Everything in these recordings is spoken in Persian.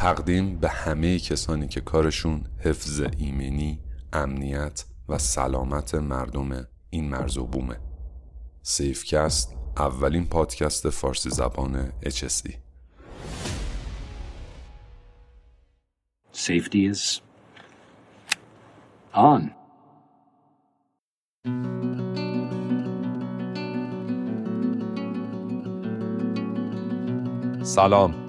تقدیم به همه کسانی که کارشون حفظ ایمنی، امنیت و سلامت مردم این مرز و بومه. سیفکست اولین پادکست فارسی زبان HSE Safety is on. سلام.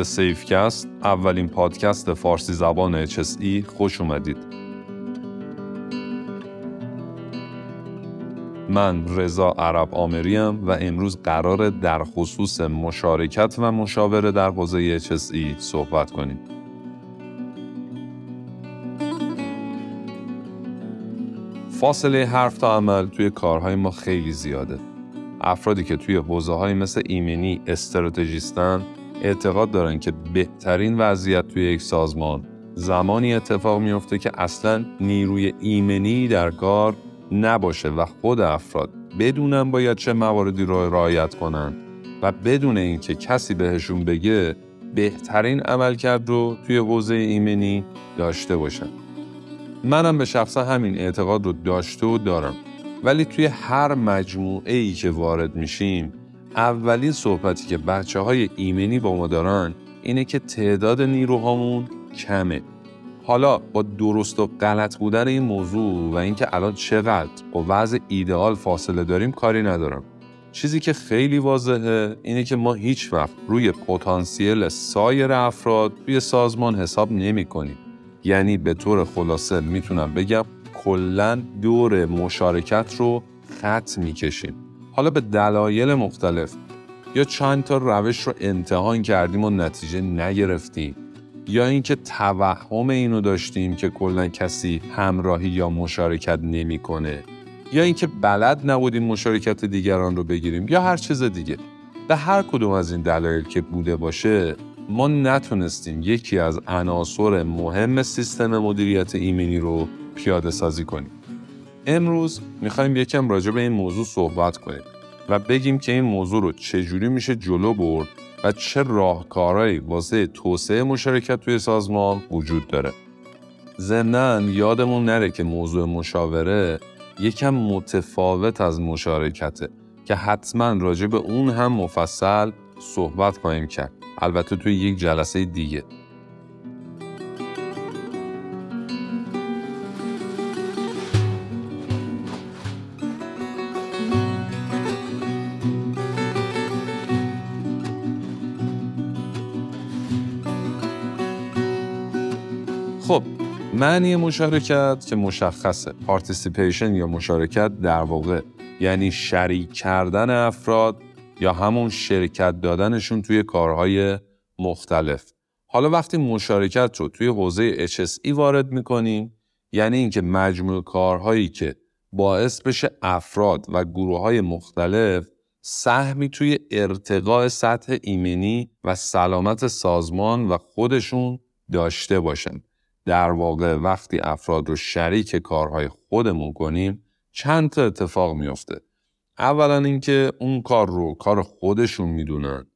به سیفکست اولین پادکست فارسی زبان HSE خوش اومدید. من رضا عرب آمریم و امروز قرار در خصوص مشارکت و مشاوره در حوزه HSE صحبت کنیم. فاصله حرف تا عمل توی کارهای ما خیلی زیاده. افرادی که توی حوزه های مثل ایمنی استراتژیستن اعتقاد دارن که بهترین وضعیت توی یک سازمان زمانی اتفاق میفته که اصلا نیروی ایمنی در کار نباشه و خود افراد بدونن باید چه مواردی رو رعایت کنن و بدون اینکه کسی بهشون بگه بهترین عملکرد رو توی حوزه ایمنی داشته باشن. منم به شخصا همین اعتقاد رو داشته و دارم. ولی توی هر مجموعه ای که وارد میشیم اولین صحبتی که بچه های ایمنی با ما دارن اینه که تعداد نیروهامون کمه. حالا با درست و غلط بودن این موضوع و اینکه الان چقدر با وضع ایدئال فاصله داریم کاری ندارم. چیزی که خیلی واضحه اینه که ما هیچ وقت روی پتانسیل سایر افراد توی سازمان حساب نمی کنیم. یعنی به طور خلاصه می‌تونم بگم کلا دور مشارکت رو خط می‌کشیم. حالا به دلایل مختلف. یا چند تا روش رو امتحان کردیم و نتیجه نگرفتیم. یا اینکه توهم اینو داشتیم که کلا کسی همراهی یا مشارکت نمی‌کنه. یا اینکه بلد نبودیم مشارکت دیگران رو بگیریم. یا هر چیز دیگه. به هر کدوم از این دلایل که بوده باشه ما نتونستیم یکی از عناصر مهم سیستم مدیریت ایمنی رو پیاده سازی کنیم. امروز می‌خوایم یکم راجع به این موضوع صحبت کنیم و بگیم که این موضوع رو چجوری میشه جلو برد و چه راهکارهایی واسه توسعه مشارکت توی سازمان وجود داره. ضمناً یادمون نره که موضوع مشاوره یکم متفاوت از مشارکته که حتما راجع به اون هم مفصل صحبت خواهیم کرد. البته توی یک جلسه دیگه. معنی مشارکت که مشخصه پارتیسیپیشن یا مشارکت در واقع یعنی شریک کردن افراد یا همون شرکت دادنشون توی کارهای مختلف حالا وقتی مشارکت رو توی حوزه HSE وارد می‌کنیم یعنی اینکه مجموع کارهایی که باعث بشه افراد و گروه های مختلف سهمی توی ارتقاء سطح ایمنی و سلامت سازمان و خودشون داشته باشن. در واقع وقتی افراد رو شریک کارهای خودمون کنیم چند تا اتفاق میافته. اولا اینکه اون کار رو کار خودشون می‌دونن.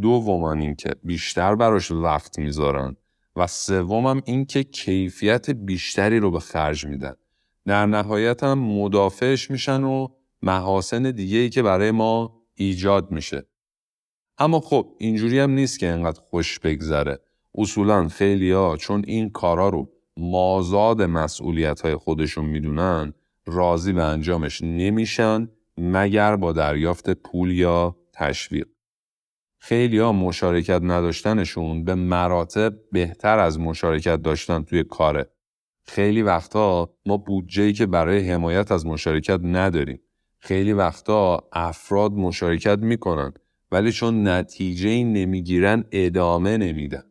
دوما اینکه بیشتر براش وقت می‌ذارن و سومم اینکه کیفیت بیشتری رو به خرج میدن. در نهایت هم مدافعش میشن و محاسن دیگه ای که برای ما ایجاد میشه. اما خب اینجوری هم نیست که انقدر خوش بگذره. اصولا خیلی ها چون این کارا رو مازاد مسئولیت های خودشون می‌دونن راضی به انجامش نمیشن مگر با دریافت پول یا تشویق. خیلی ها مشارکت نداشتنشون به مراتب بهتر از مشارکت داشتن توی کاره. خیلی وقتا ما بودجه‌ای که برای حمایت از مشارکت نداریم. خیلی وقتا افراد مشارکت می‌کنن ولی چون نتیجه نمی‌گیرن ادامه نمیدن.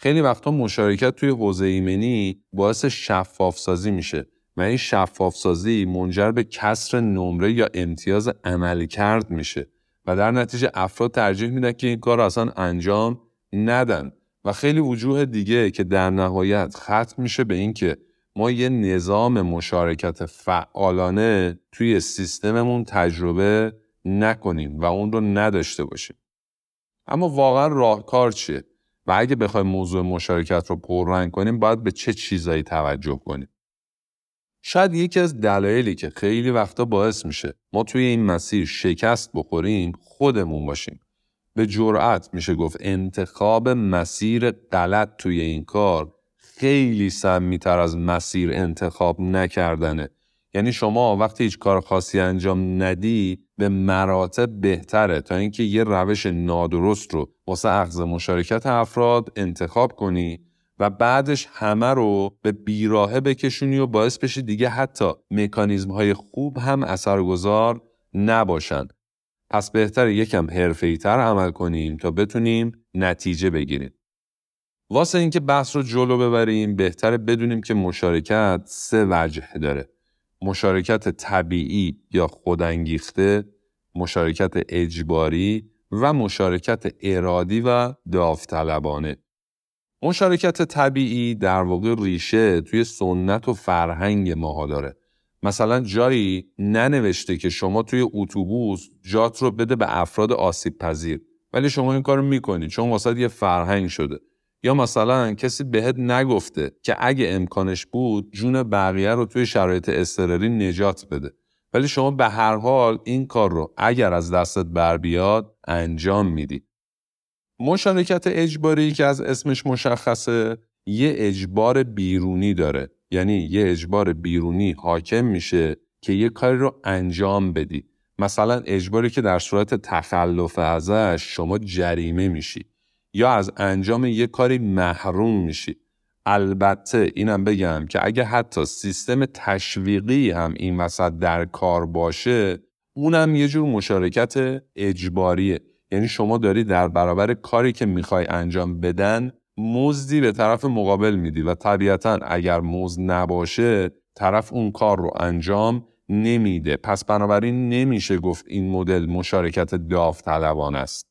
خیلی وقتا مشارکت توی حوزه ایمنی باعث شفاف سازی میشه و این شفاف سازی منجر به کسر نمره یا امتیاز عملی کرد میشه و در نتیجه افراد ترجیح میدن که این کار اصلا انجام ندن و خیلی وجوه دیگه که در نهایت ختم میشه به اینکه ما یه نظام مشارکت فعالانه توی سیستممون تجربه نکنیم و اون رو نداشته باشیم. اما واقعا راهکار چیه؟ و اگه بخوایم موضوع مشارکت رو پررنگ کنیم باید به چه چیزایی توجه کنیم؟ شاید یکی از دلایلی که خیلی وقتا باعث میشه ما توی این مسیر شکست بخوریم خودمون باشیم. به جرأت میشه گفت انتخاب مسیر غلط توی این کار خیلی سمیتر از مسیر انتخاب نکردنه. یعنی شما وقتی هیچ کار خاصی انجام ندی به مراتب بهتره تا اینکه یه روش نادرست رو واسه اخذ مشارکت افراد انتخاب کنی و بعدش همه رو به بیراهه بکشونی و باعث بشی دیگه حتی مکانیزم های خوب هم اثرگذار نباشن. پس بهتر یکم تر عمل کنیم تا بتونیم نتیجه بگیریم. واسه اینکه بحث رو جلو ببریم بهتره بدونیم که مشارکت سه وجه داره. مشارکت طبیعی یا خودانگیخته، مشارکت اجباری و مشارکت ارادی و داوطلبانه. مشارکت طبیعی در واقع ریشه توی سنت و فرهنگ ماها داره. مثلا جایی ننوشته که شما توی اتوبوس جات رو بده به افراد آسیب پذیر ولی شما این کارو می‌کنید چون واسه یه فرهنگ شده یا مثلا کسی بهت نگفته که اگه امکانش بود جون بقیه رو توی شرایط اضطراری نجات بده. ولی شما به هر حال این کار رو اگر از دستت بر بیاد انجام میدی. مشارکت اجباری که از اسمش مشخصه یه اجبار بیرونی داره. یعنی یه اجبار بیرونی حاکم میشه که یه کاری رو انجام بدی. مثلا اجباری که در صورت تخلف ازش شما جریمه میشی. یا از انجام یه کاری محروم میشی. البته اینم بگم که اگه حتی سیستم تشویقی هم این وسط در کار باشه اونم یه جور مشارکت اجباریه. یعنی شما داری در برابر کاری که می‌خوای انجام بدن مزدی به طرف مقابل میدی و طبیعتا اگر مزد نباشه طرف اون کار رو انجام نمیده. پس بنابراین نمیشه گفت این مدل مشارکت داوطلبانه است.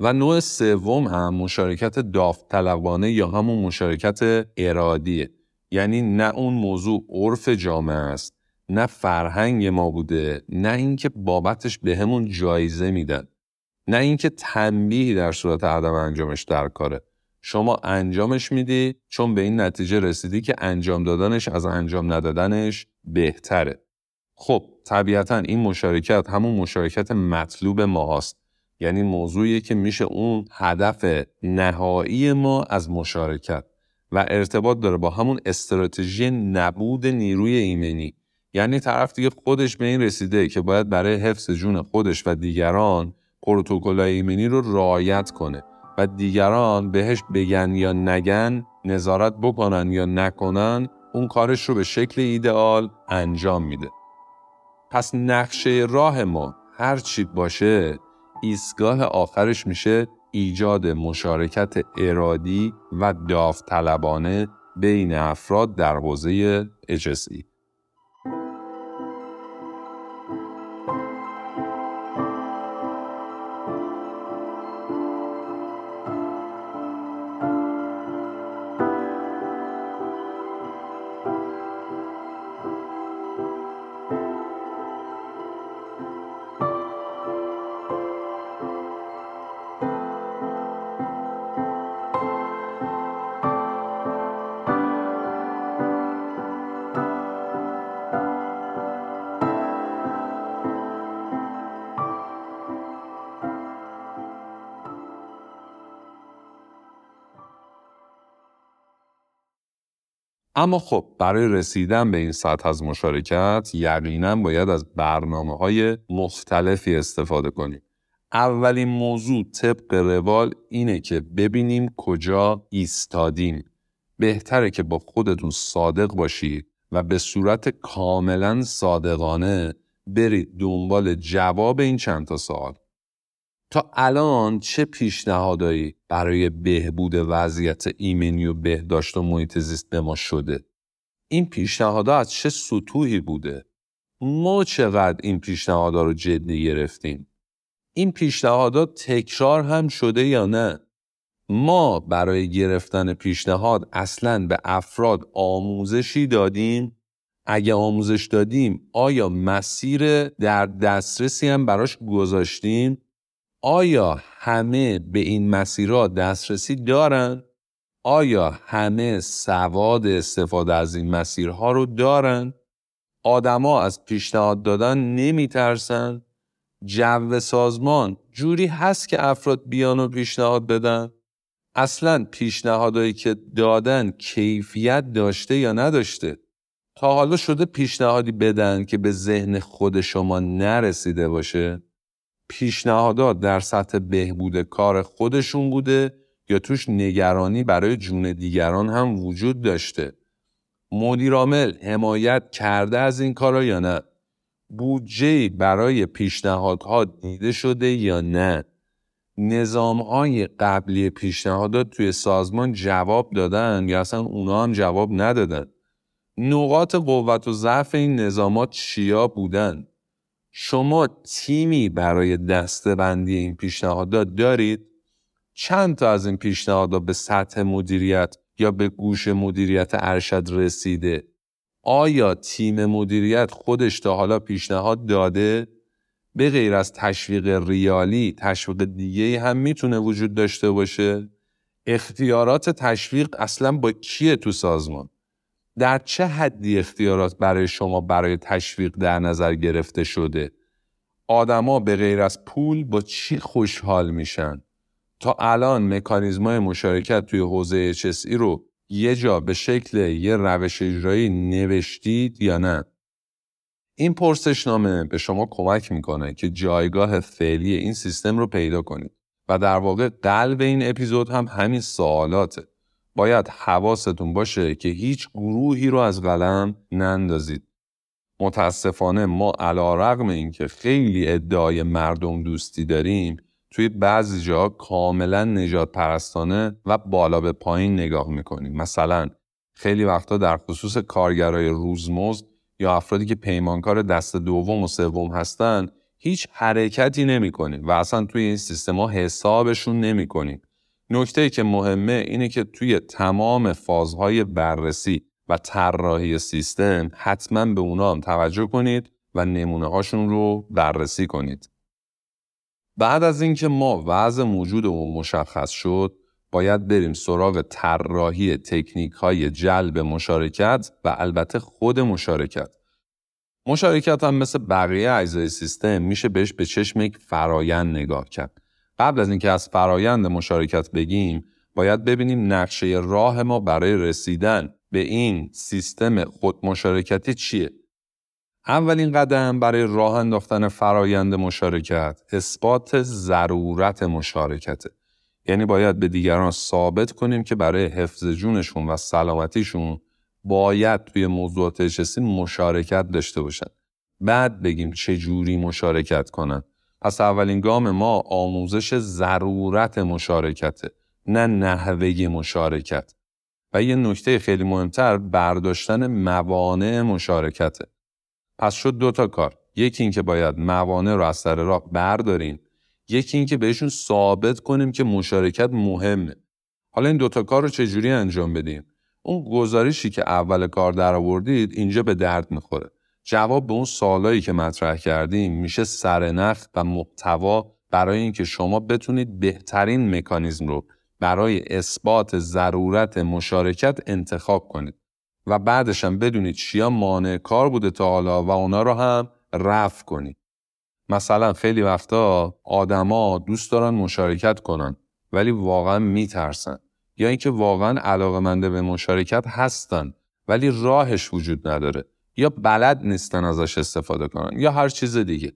و نوع سوم هم مشارکت داوطلبانه یا همون مشارکت ارادیه یعنی نه اون موضوع عرف جامعه است نه فرهنگ ما بوده نه اینکه بابتش بهمون به جایزه میدن نه اینکه تنبیهی در صورت عدم انجامش در کاره. شما انجامش میدی چون به این نتیجه رسیدی که انجام دادنش از انجام ندادنش بهتره. خب طبیعتا این مشارکت همون مشارکت مطلوب ما هست یعنی موضوعی که میشه اون هدف نهایی ما از مشارکت و ارتباط داره با همون استراتژی نبود نیروی ایمنی. یعنی طرف دیگه خودش به این رسیده که باید برای حفظ جون خودش و دیگران پروتکل ایمنی رو رعایت کنه و دیگران بهش بگن یا نگن نظارت بکنن یا نکنن اون کارش رو به شکل ایدئال انجام میده. پس نقشه راه ما هر چی باشه ایستگاه آخرش میشه ایجاد مشارکت ارادی و داوطلبانه بین افراد در حوزه اجسی اما خب برای رسیدن به این سطح از مشارکت یقینا باید از برنامه های مختلفی استفاده کنیم. اولین موضوع طبق روال اینه که ببینیم کجا ایستادیم. بهتره که با خودتون صادق باشید و به صورت کاملا صادقانه برید دنبال جواب این چند تا سوال. تا الان چه پیشنهادایی برای بهبود وضعیت ایمنی و بهداشت و محیط زیست به ما شده؟ این پیشنهادها از چه سطوحی بوده؟ ما چقدر این پیشنهادها رو جدی گرفتیم؟ این پیشنهادها تکرار هم شده یا نه؟ ما برای گرفتن پیشنهاد اصلا به افراد آموزشی دادیم؟ اگه آموزش دادیم آیا مسیر در دسترسی هم براش گذاشتیم؟ آیا همه به این مسیرها دسترسی دارن؟ آیا همه سواد استفاده از این مسیرها رو دارن؟ آدما از پیشنهاد دادن نمی ترسن؟ جو سازمان جوری هست که افراد بیان و پیشنهاد بدن؟ اصلا پیشنهادهایی که دادن کیفیت داشته یا نداشته؟ تا حالا شده پیشنهادی بدن که به ذهن خود شما نرسیده باشه؟ پیشنهادات در سطح بهبود کار خودشون بوده یا توش نگرانی برای جون دیگران هم وجود داشته؟ مدیرامل حمایت کرده از این کارا یا نه؟ بودجه برای پیشنهادها دیده شده یا نه؟ نظام های قبلی پیشنهادات توی سازمان جواب دادن یا اصلا اونا هم جواب ندادن؟ نقاط قوت و ضعف این نظامات چیا بودن؟ شما تیمی برای دستبندی این پیشنهادات دارید؟ چند تا از این پیشنهادات به سطح مدیریت یا به گوش مدیریت ارشد رسیده؟ آیا تیم مدیریت خودش تا حالا پیشنهاد داده؟ به غیر از تشویق ریالی، تشویق دیگه هم می‌تونه وجود داشته باشه؟ اختیارات تشویق اصلا با کیه تو سازمان؟ در چه حدی اختیارات برای شما برای تشویق در نظر گرفته شده؟ آدما به غیر از پول با چی خوشحال میشن؟ تا الان مکانیزمای مشارکت توی حوزه HSE رو یه جا به شکل یه روش اجرایی نوشتید یا نه؟ این پرسشنامه به شما کمک می‌کنه که جایگاه فعلی این سیستم رو پیدا کنید و در واقع قلب این اپیزود هم همین سوالاته. باید حواستون باشه که هیچ گروهی رو از قلم نندازید. متاسفانه ما علا رقم این که خیلی ادعای مردم دوستی داریم توی بعضی جا کاملا نجات پرستانه و بالا به پایین نگاه می‌کنیم. مثلا خیلی وقتا در خصوص کارگرای روزمزد یا افرادی که پیمانکار دست دوم و سوم هستن هیچ حرکتی نمی و اصلا توی این سیستما حسابشون نمی نکته که مهمه اینه که توی تمام فازهای بررسی و طراحی سیستم حتما به اونا هم توجه کنید و نمونه هاشون رو بررسی کنید. بعد از اینکه ما وضع موجودمون مشخص شد باید بریم سراغ طراحی تکنیک های جلب مشارکت و البته خود مشارکت. مشارکت هم مثل بقیه اجزای سیستم میشه بهش به چشم یک فرایند نگاه کرد. قبل از اینکه از فرایند مشارکت بگیم باید ببینیم نقشه راه ما برای رسیدن به این سیستم خود مشارکتی چیه. اولین قدم برای راه انداختن فرایند مشارکت اثبات ضرورت مشارکته. یعنی باید به دیگران ثابت کنیم که برای حفظ جونشون و سلامتیشون باید توی موضوعات اجسی مشارکت داشته باشن. بعد بگیم چه جوری مشارکت کنن. پس اولین گام ما آموزش ضرورت مشارکته نه نحوه مشارکت. و یه نکته خیلی مهمتر برداشتن موانع مشارکته. پس شد دو تا کار. یکی اینکه باید موانع رو از سر راه برداریم یکی اینکه بهشون ثابت کنیم که مشارکت مهمه. حالا این دوتا کار رو چجوری انجام بدیم اون گزارشی که اول کار در آوردید اینجا به درد می‌خوره. جواب به اون سالایی که مطرح کردیم میشه سرنخ و محتوا برای اینکه شما بتونید بهترین مکانیزم رو برای اثبات ضرورت مشارکت انتخاب کنید. و بعدش هم بدونید چیا مانع کار بوده تا حالا و اونا رو هم رفع کنید. مثلا خیلی وقتا آدما دوست دارن مشارکت کنن ولی واقعا میترسن. یا اینکه واقعا علاقمنده به مشارکت هستن ولی راهش وجود نداره. یا بلد نیستن ازش استفاده کنن یا هر چیز دیگه.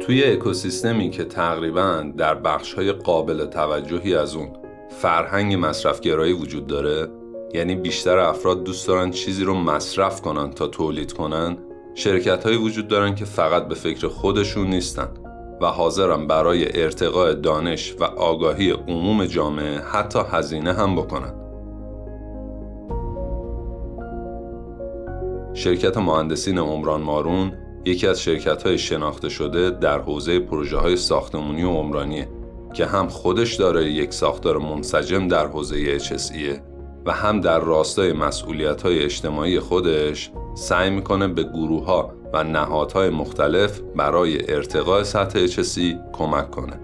توی اکوسیستمی که تقریبا در بخشهای قابل توجهی از اون فرهنگ مصرفگرایی وجود داره یعنی بیشتر افراد دوست دارن چیزی رو مصرف کنن تا تولید کنن شرکت وجود دارن که فقط به فکر خودشون نیستن. و حاضرم برای ارتقاء دانش و آگاهی عموم جامعه حتی هزینه هم بکنند. شرکت مهندسین عمران مارون یکی از شرکت های شناخته شده در حوزه پروژه های ساختمونی و عمرانیه که هم خودش داره یک ساختار منسجم در حوزه HSE و هم در راستای مسئولیت های اجتماعی خودش سعی می‌کنه به گروه ها و نهادهای مختلف برای ارتقاء سطح HSE کمک کنه.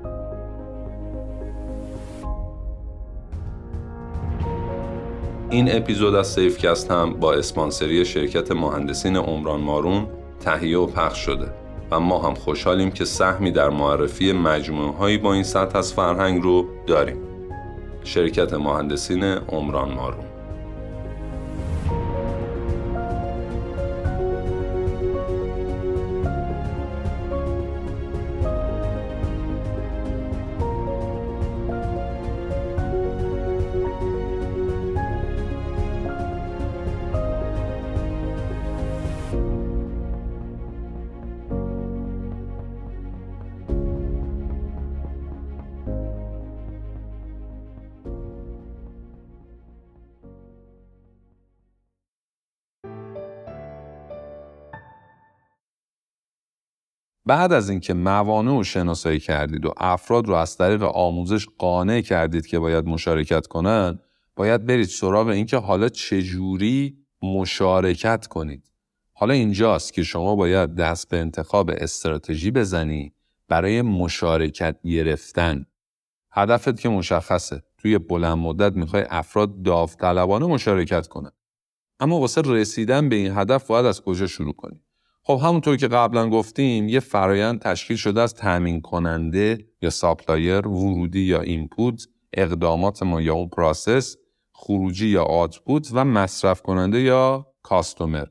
این اپیزود از سیفکست هم با اسپانسری شرکت مهندسین عمران مارون تهیه و پخش شده و ما هم خوشحالیم که سهمی در معرفی مجموعه هایی با این سطح از فرهنگ رو داریم. شرکت مهندسین عمران مارون بعد از اینکه موانع رو شناسایی کردید و افراد رو از طریق آموزش قانع کردید که باید مشارکت کنن باید برید سراغ اینکه حالا چجوری مشارکت کنید. حالا اینجاست که شما باید دست به انتخاب استراتژی بزنی برای مشارکت گرفتن. هدفت که مشخصه. توی بلند مدت می‌خوای افراد داوطلبانه مشارکت کنن. اما واسه رسیدن به این هدف باید از کجا شروع کنی؟ خب همونطور که قبلا گفتیم یه فرایند تشکیل شده از تأمین کننده یا supplier ورودی یا input اقدامات ما یا process خروجی یا output و مصرف کننده یا customer.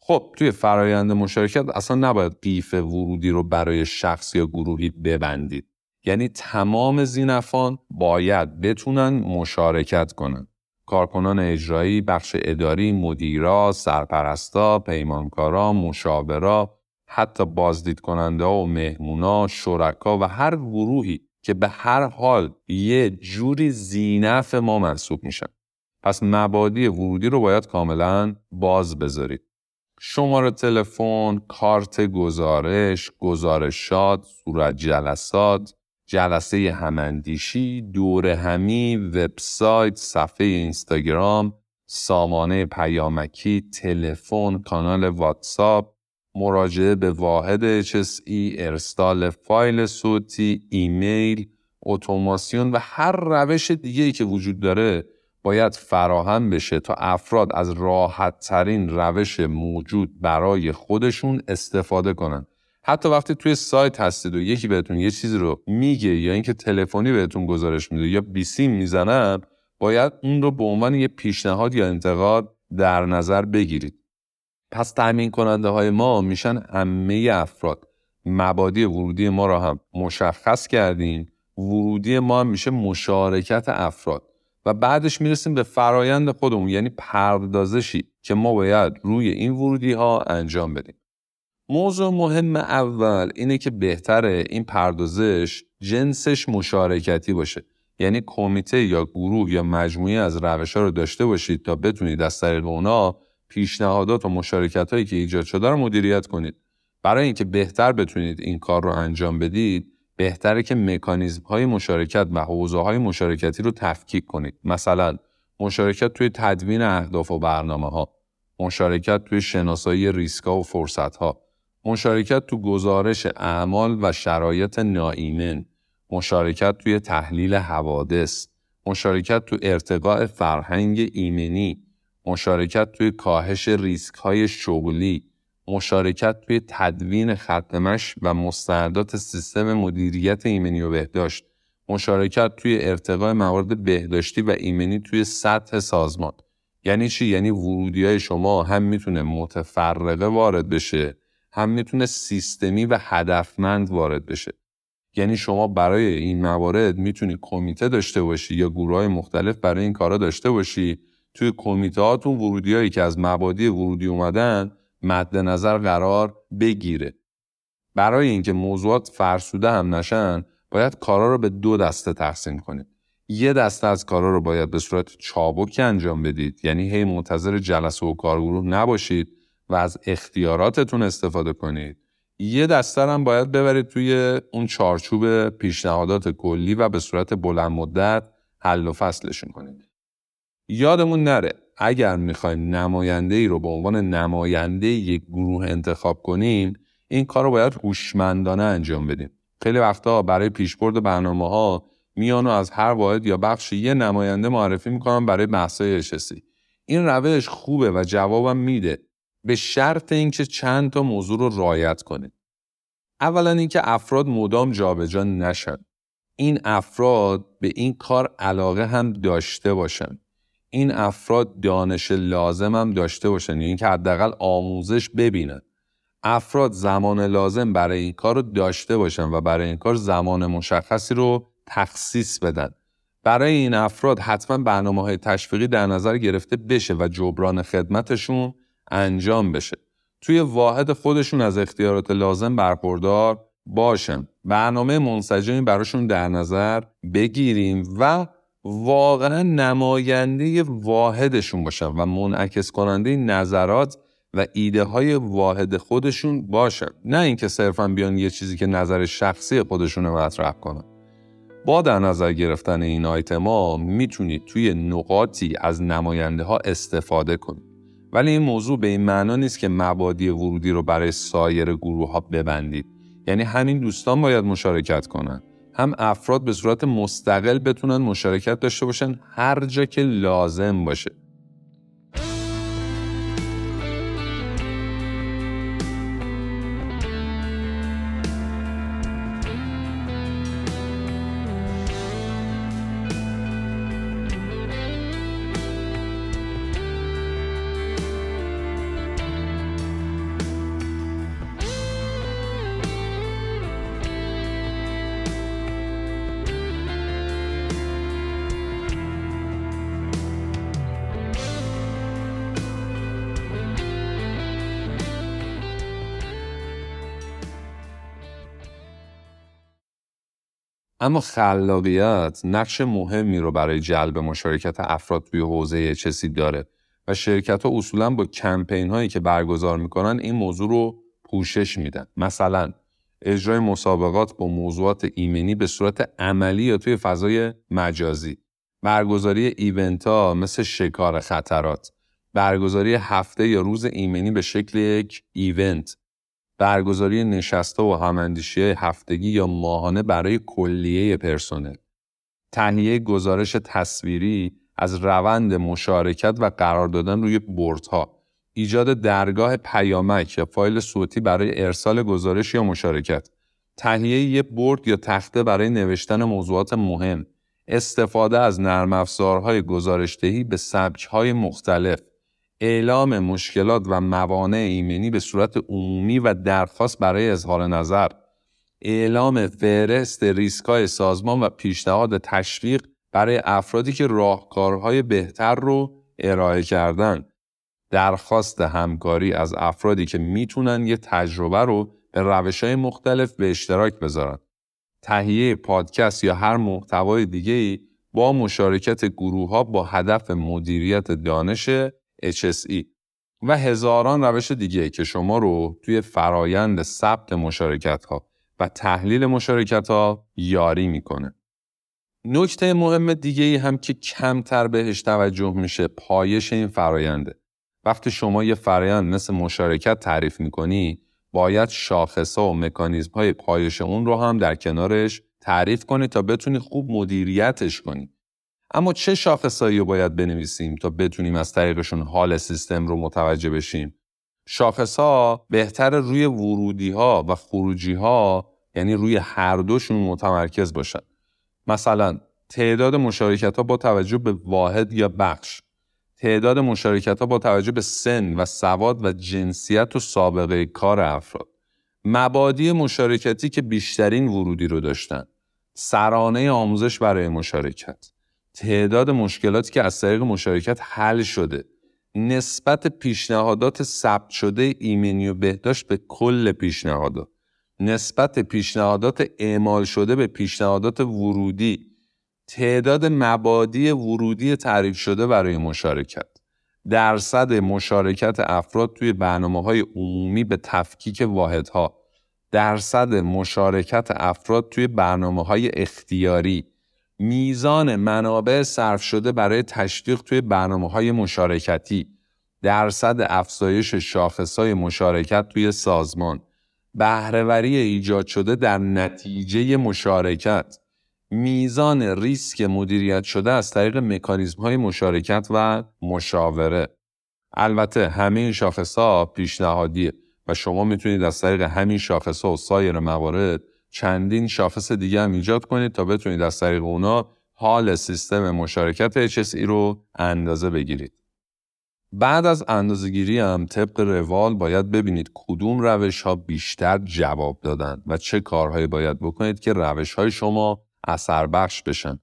خب توی فرایند مشارکت اصلا نباید قیف ورودی رو برای شخص یا گروهی ببندید. یعنی تمام ذینفعان باید بتونن مشارکت کنن. کارکنان اجرایی، بخش اداری، مدیرا، سرپرستا، پیمانکارا، مشاورا، حتی بازدید کننده و مهمونا، شرکا و هر گروهی که به هر حال یه جوری زینف ما منصوب میشن. پس مبادی ورودی رو باید کاملا باز بذارید. شماره تلفن، کارت گزارش، گزارشات، صورت جلسات، جلسه هماندیشی، دور همی، وبسایت، صفحه اینستاگرام، سامانه پیامکی، تلفن، کانال واتساپ، مراجعه به واحد HSE، ارسال فایل صوتی، ایمیل، اتوماسیون و هر روش دیگه که وجود داره باید فراهم بشه تا افراد از راحت ترین روش موجود برای خودشون استفاده کنند. حتی وقتی توی سایت هستید و یکی بهتون یه چیزی رو میگه یا اینکه تلفنی بهتون گزارش میده یا بیسیم می‌زنن باید اون رو به عنوان یه پیشنهاد یا انتقاد در نظر بگیرید. پس تأمین کننده های ما میشن همه افراد. مبادی ورودی ما را هم مشخص کردیم. ورودی ما هم میشه مشارکت افراد. و بعدش می‌رسیم به فرایند خودمون یعنی پردازشی که ما باید روی این ورودی ها انجام بدیم. موضوع مهم اول اینه که بهتره این پردازش جنسش مشارکتی باشه. یعنی کمیته یا گروه یا مجموعه از روش ها رو داشته باشید تا بتونید از طریق اونا پیشنهادات و مشارکت هایی که ایجاد شده رو مدیریت کنید. برای اینکه بهتر بتونید این کار رو انجام بدید بهتره که مکانیزم های مشارکت و حوزه های مشارکتی رو تفکیک کنید. مثلا مشارکت توی تدوین اهداف و برنامه ها مشارکت توی شناسایی ریسک و فرصت ها مشارکت تو گزارش اعمال و شرایط ناایمن، مشارکت توی تحلیل حوادث، مشارکت تو ارتقاء فرهنگ ایمنی، مشارکت توی کاهش ریسک های شغلی، مشارکت توی تدوین ختمش و مستندات سیستم مدیریت ایمنی و بهداشت، مشارکت توی ارتقاء موارد بهداشتی و ایمنی توی سطح سازمان. یعنی چی؟ یعنی ورودی های شما هم می‌تونه متفرقه وارد بشه هم می‌تونه سیستمی و هدفمند وارد بشه. یعنی شما برای این موارد می‌تونی کمیته داشته باشی یا گروه های مختلف برای این کارا داشته باشی. توی کمیته هاتون ورودی هایی که از مبادی ورودی اومدن مد نظر قرار بگیره. برای اینکه موضوعات فرسوده هم نشن باید کارا رو به دو دسته تقسیم کنید. یه دسته از کارا رو باید به صورت چابک انجام بدید. یعنی هی منتظر جلسه و کارگروه نباشید. و از اختیاراتتون استفاده کنید. یه دستر هم باید ببرید توی اون چارچوب پیشنهادات کلی و به صورت بلند مدت حل و فصلشون کنید. یادمون نره اگر می‌خوایم نماینده ای رو به عنوان نماینده یک گروه انتخاب کنیم این کار رو باید هوشمندانه انجام بدیم خیلی وقتا برای پیشبرد برنامه ها میان و از هر واحد یا بخش یه نماینده معرفی می‌کنن برای بحثای اشسی این روش خوبه و جوابم میده. به شرط اینکه چند تا موضوع رو رعایت کنید اولا اینکه افراد مدام جابجا نشن. این افراد به این کار علاقه هم داشته باشن. این افراد دانش لازم هم داشته باشن. یعنی اینکه حداقل آموزش ببینن. افراد زمان لازم برای این کار رو داشته باشن و برای این کار زمان مشخصی رو تخصیص بدن. برای این افراد حتما برنامه های تشویقی در نظر گرفته بشه و جبران خدمتشون انجام بشه. توی واحد خودشون از اختیارات لازم برخوردار باشن. برنامه منسجمی براشون در نظر بگیریم و واقعا نماینده واحدشون باشن و منعکس کننده نظرات و ایده های واحد خودشون باشن. نه اینکه صرفا بیان یه چیزی که نظر شخصی خودشون رو مطرح کنن. با در نظر گرفتن این آیتما می‌تونید توی نقاطی از نماینده ها استفاده کنید. ولی این موضوع به این معنا نیست که مبادی ورودی رو برای سایر گروه ها ببندید. یعنی همین دوستان باید مشارکت کنند هم افراد به صورت مستقل بتونن مشارکت داشته باشن. هر جا که لازم باشه. اما خلاقیت نقش مهمی رو برای جلب مشارکت افراد توی حوزه چسی داره و شرکت ها اصولا با کمپین هایی که برگزار می‌کنن این موضوع رو پوشش میدن. مثلا اجرای مسابقات با موضوعات ایمنی به صورت عملی یا توی فضای مجازی. برگزاری ایونت ها مثل شکار خطرات. برگزاری هفته یا روز ایمنی به شکل یک ایونت. برگزاری نشسته و هماندیشی هفتگی یا ماهانه برای کلیه پرسنل. تهیه گزارش تصویری از روند مشارکت و قرار دادن روی بردها. ایجاد درگاه پیامک یا فایل صوتی برای ارسال گزارش یا مشارکت. تهیه یک برد یا تخته برای نوشتن موضوعات مهم. استفاده از نرم افزارهای گزارشدهی به سبکهای مختلف. اعلام مشکلات و موانع ایمنی به صورت عمومی و درخواست برای اظهار نظر. اعلام فهرست ریسکای سازمان و پیشنهاد تشویق برای افرادی که راهکارهای بهتر رو ارائه کردن درخواست همکاری از افرادی که می‌تونن یه تجربه رو به روش های مختلف به اشتراک بذارن. تهیه پادکست یا هر محتوای دیگه با مشارکت گروه ها با هدف مدیریت دانش HSE و هزاران روش دیگه که شما رو توی فرایند ثبت مشارکت ها و تحلیل مشارکت ها یاری می‌کنه. نکته مهم دیگه ای هم که کمتر بهش توجه میشه پایش این فراینده. وقتی شما یه فرایند مثل مشارکت تعریف می‌کنی باید شاخص ها و مکانیزم های پایش اون رو هم در کنارش تعریف کنی تا بتونی خوب مدیریتش کنی. اما چه شاخصایی رو باید بنویسیم تا بتونیم از طریقشون حال سیستم رو متوجه بشیم؟ شاخص ها بهتر روی ورودی ها و خروجی ها یعنی روی هر دوشون متمرکز باشن. مثلا تعداد مشارکت ها با توجه به واحد یا بخش. تعداد مشارکت ها با توجه به سن و سواد و جنسیت و سابقه کار افراد. مبادی مشارکتی که بیشترین ورودی رو داشتن. سرانه آموزش برای مشارکت. تعداد مشکلاتی که از طریق مشارکت حل شده نسبت پیشنهادات ثبت شده ایمنی و بهداشت به کل پیشنهادات نسبت پیشنهادات اعمال شده به پیشنهادات ورودی تعداد مبادی ورودی تعریف شده برای مشارکت. درصد مشارکت افراد توی برنامه های عمومی به تفکیک واحدها درصد مشارکت افراد توی برنامه های اختیاری میزان منابع صرف شده برای تشویق توی برنامه های مشارکتی. درصد افزایش شاخص های مشارکت توی سازمان. بهرهوری ایجاد شده در نتیجه مشارکت. میزان ریسک مدیریت شده از طریق مکانیزم های مشارکت و مشاوره. البته همه این شاخص ها پیشنهادیه و شما می‌تونید از طریق همین شاخص ها و سایر موارد چندین شاخص دیگه هم ایجاد کنید تا بتونید از طریق اونا حال سیستم مشارکت HSE رو اندازه بگیرید. بعد از اندازهگیری هم طبق روال باید ببینید کدوم روش ها بیشتر جواب دادن و چه کارهایی باید بکنید که روش های شما اثر بخش بشن.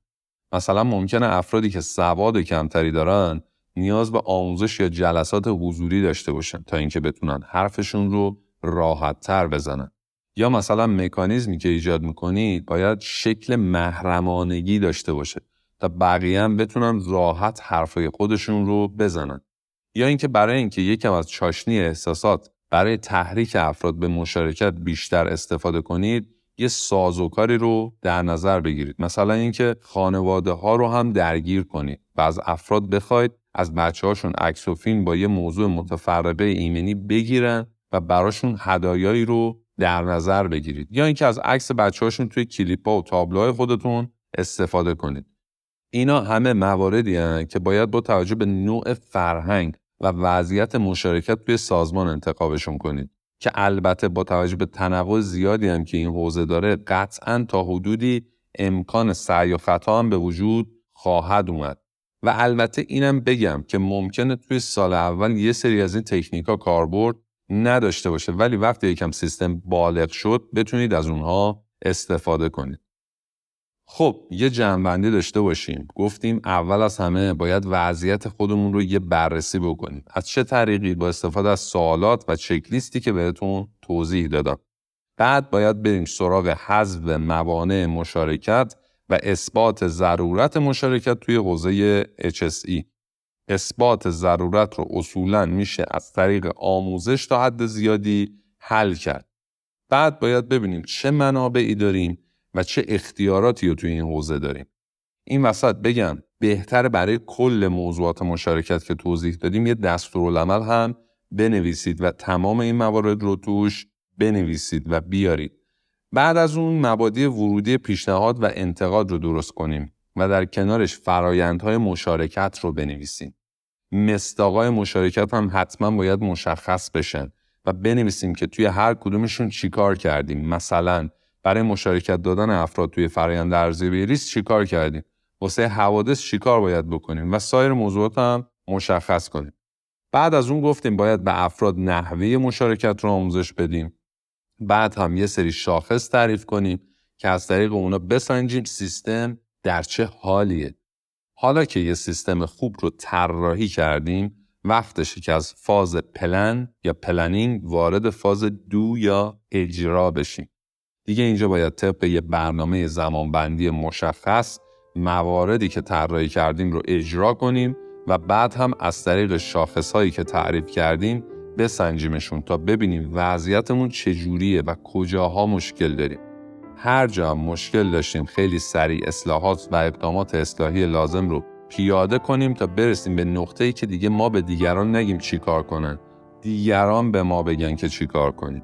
مثلا ممکنه افرادی که سواد کمتری دارن نیاز به آموزش یا جلسات حضوری داشته باشن تا اینکه بتونن حرفشون رو راحت تر بزنن. یا مثلا مکانیزمی که ایجاد می‌کنید باید شکل محرمانگی داشته باشه تا بقیه هم بتونن راحت حرفای خودشون رو بزنن. یا اینکه برای اینکه یکم از چاشنی احساسات برای تحریک افراد به مشارکت بیشتر استفاده کنید یه سازوکاری رو در نظر بگیرید مثلا اینکه خانواده ها رو هم درگیر کنید و از افراد بخواید از بچه هاشون عکس و فیلم با یه موضوع متفرقه ایمنی بگیرن و براشون هدایایی رو در نظر بگیرید. یا اینکه از عکس بچه هاشون توی کلیپ ها و تابلوهای خودتون استفاده کنید. اینا همه مواردی هستند که باید با توجه به نوع فرهنگ و وضعیت مشارکت توی سازمان انتخابشون کنید. که البته با توجه به تنوع زیادی هم که این حوزه داره قطعا تا حدودی امکان سعی و خطا هم به وجود خواهد اومد. و البته اینم بگم که ممکنه توی سال اول یه سری از این تکنیکا کاربرد نداشته باشه. ولی وقتی یکم سیستم بالغ شد بتونید از اونها استفاده کنید. خب یه جنبندی داشته باشیم. گفتیم اول از همه باید وضعیت خودمون رو یه بررسی بکنیم. از چه طریقی؟ با استفاده از سوالات و چکلیستی که بهتون توضیح دادم. بعد باید بریم سراغ حذف موانع مشارکت و اثبات ضرورت مشارکت توی حوزه HSE اثبات ضرورت رو اصولا میشه از طریق آموزش تا حد زیادی حل کرد. بعد باید ببینیم چه منابعی داریم و چه اختیاراتی رو توی این حوزه داریم. این وسط بگم بهتر برای کل موضوعات مشارکت که توضیح دادیم یه دستورالعمل هم بنویسید و تمام این موارد رو توش بنویسید و بیارید. بعد از اون مبادی ورودی پیشنهاد و انتقاد رو درست کنیم و در کنارش فرایندهای مشارکت رو بنویسیم. مستاقای مشارکت هم حتما باید مشخص بشن و بنویسیم که توی هر کدومشون چیکار کردیم. مثلا برای مشارکت دادن افراد توی فرایند ارزیابی ریسک چیکار کردیم. واسه حوادث چیکار باید بکنیم و سایر موضوعات هم مشخص کنیم. بعد از اون گفتیم باید به افراد نحوه مشارکت رو آموزش بدیم. بعد هم یه سری شاخص تعریف کنیم که از طریق اونا بسنجیم سیستم در چه حالیه حالا که یه سیستم خوب رو طراحی کردیم وقتشه که از فاز پلن یا planning وارد فاز do یا اجرا بشیم دیگه اینجا باید طبق یه برنامه زمانبندی مشخص مواردی که طراحی کردیم رو اجرا کنیم و بعد هم از طریق شاخصهایی که تعریف کردیم بسنجیمشون تا ببینیم وضعیتمون چجوریه و کجاها مشکل داریم. هر جا مشکل داشتیم خیلی سریع اصلاحات و اقدامات اصلاحی لازم رو پیاده کنیم تا برسیم به نقطه‌ای که دیگه ما به دیگران نگیم چی کار کنن. دیگران به ما بگن که چی کار کنیم.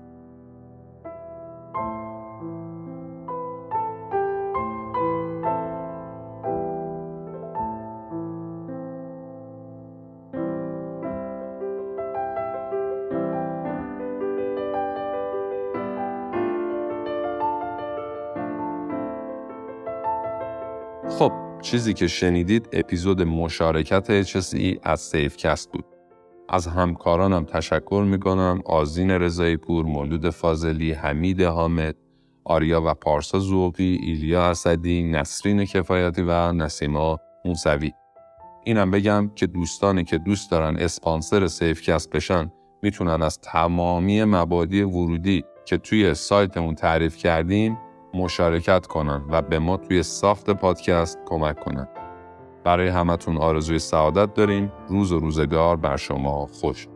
چیزی که شنیدید اپیزود مشارکت HSE از سیفکست بود. از همکارانم تشکر می‌کنم آزین رضایی پور، مولود فاضلی، حمید حامد، آریا و پارسا ذوقی، ایلیا اسدی، نسرین کفایتی و نسیما موسوی. اینم بگم که دوستانی که دوست دارن اسپانسر سیفکست بشن می‌تونن از تمامی مبادی ورودی که توی سایتمون تعریف کردیم مشارکت کنن و به ما توی ساخت پادکست کمک کنن. برای همتون آرزوی سعادت داریم. روز و روزگار بر شما خوش.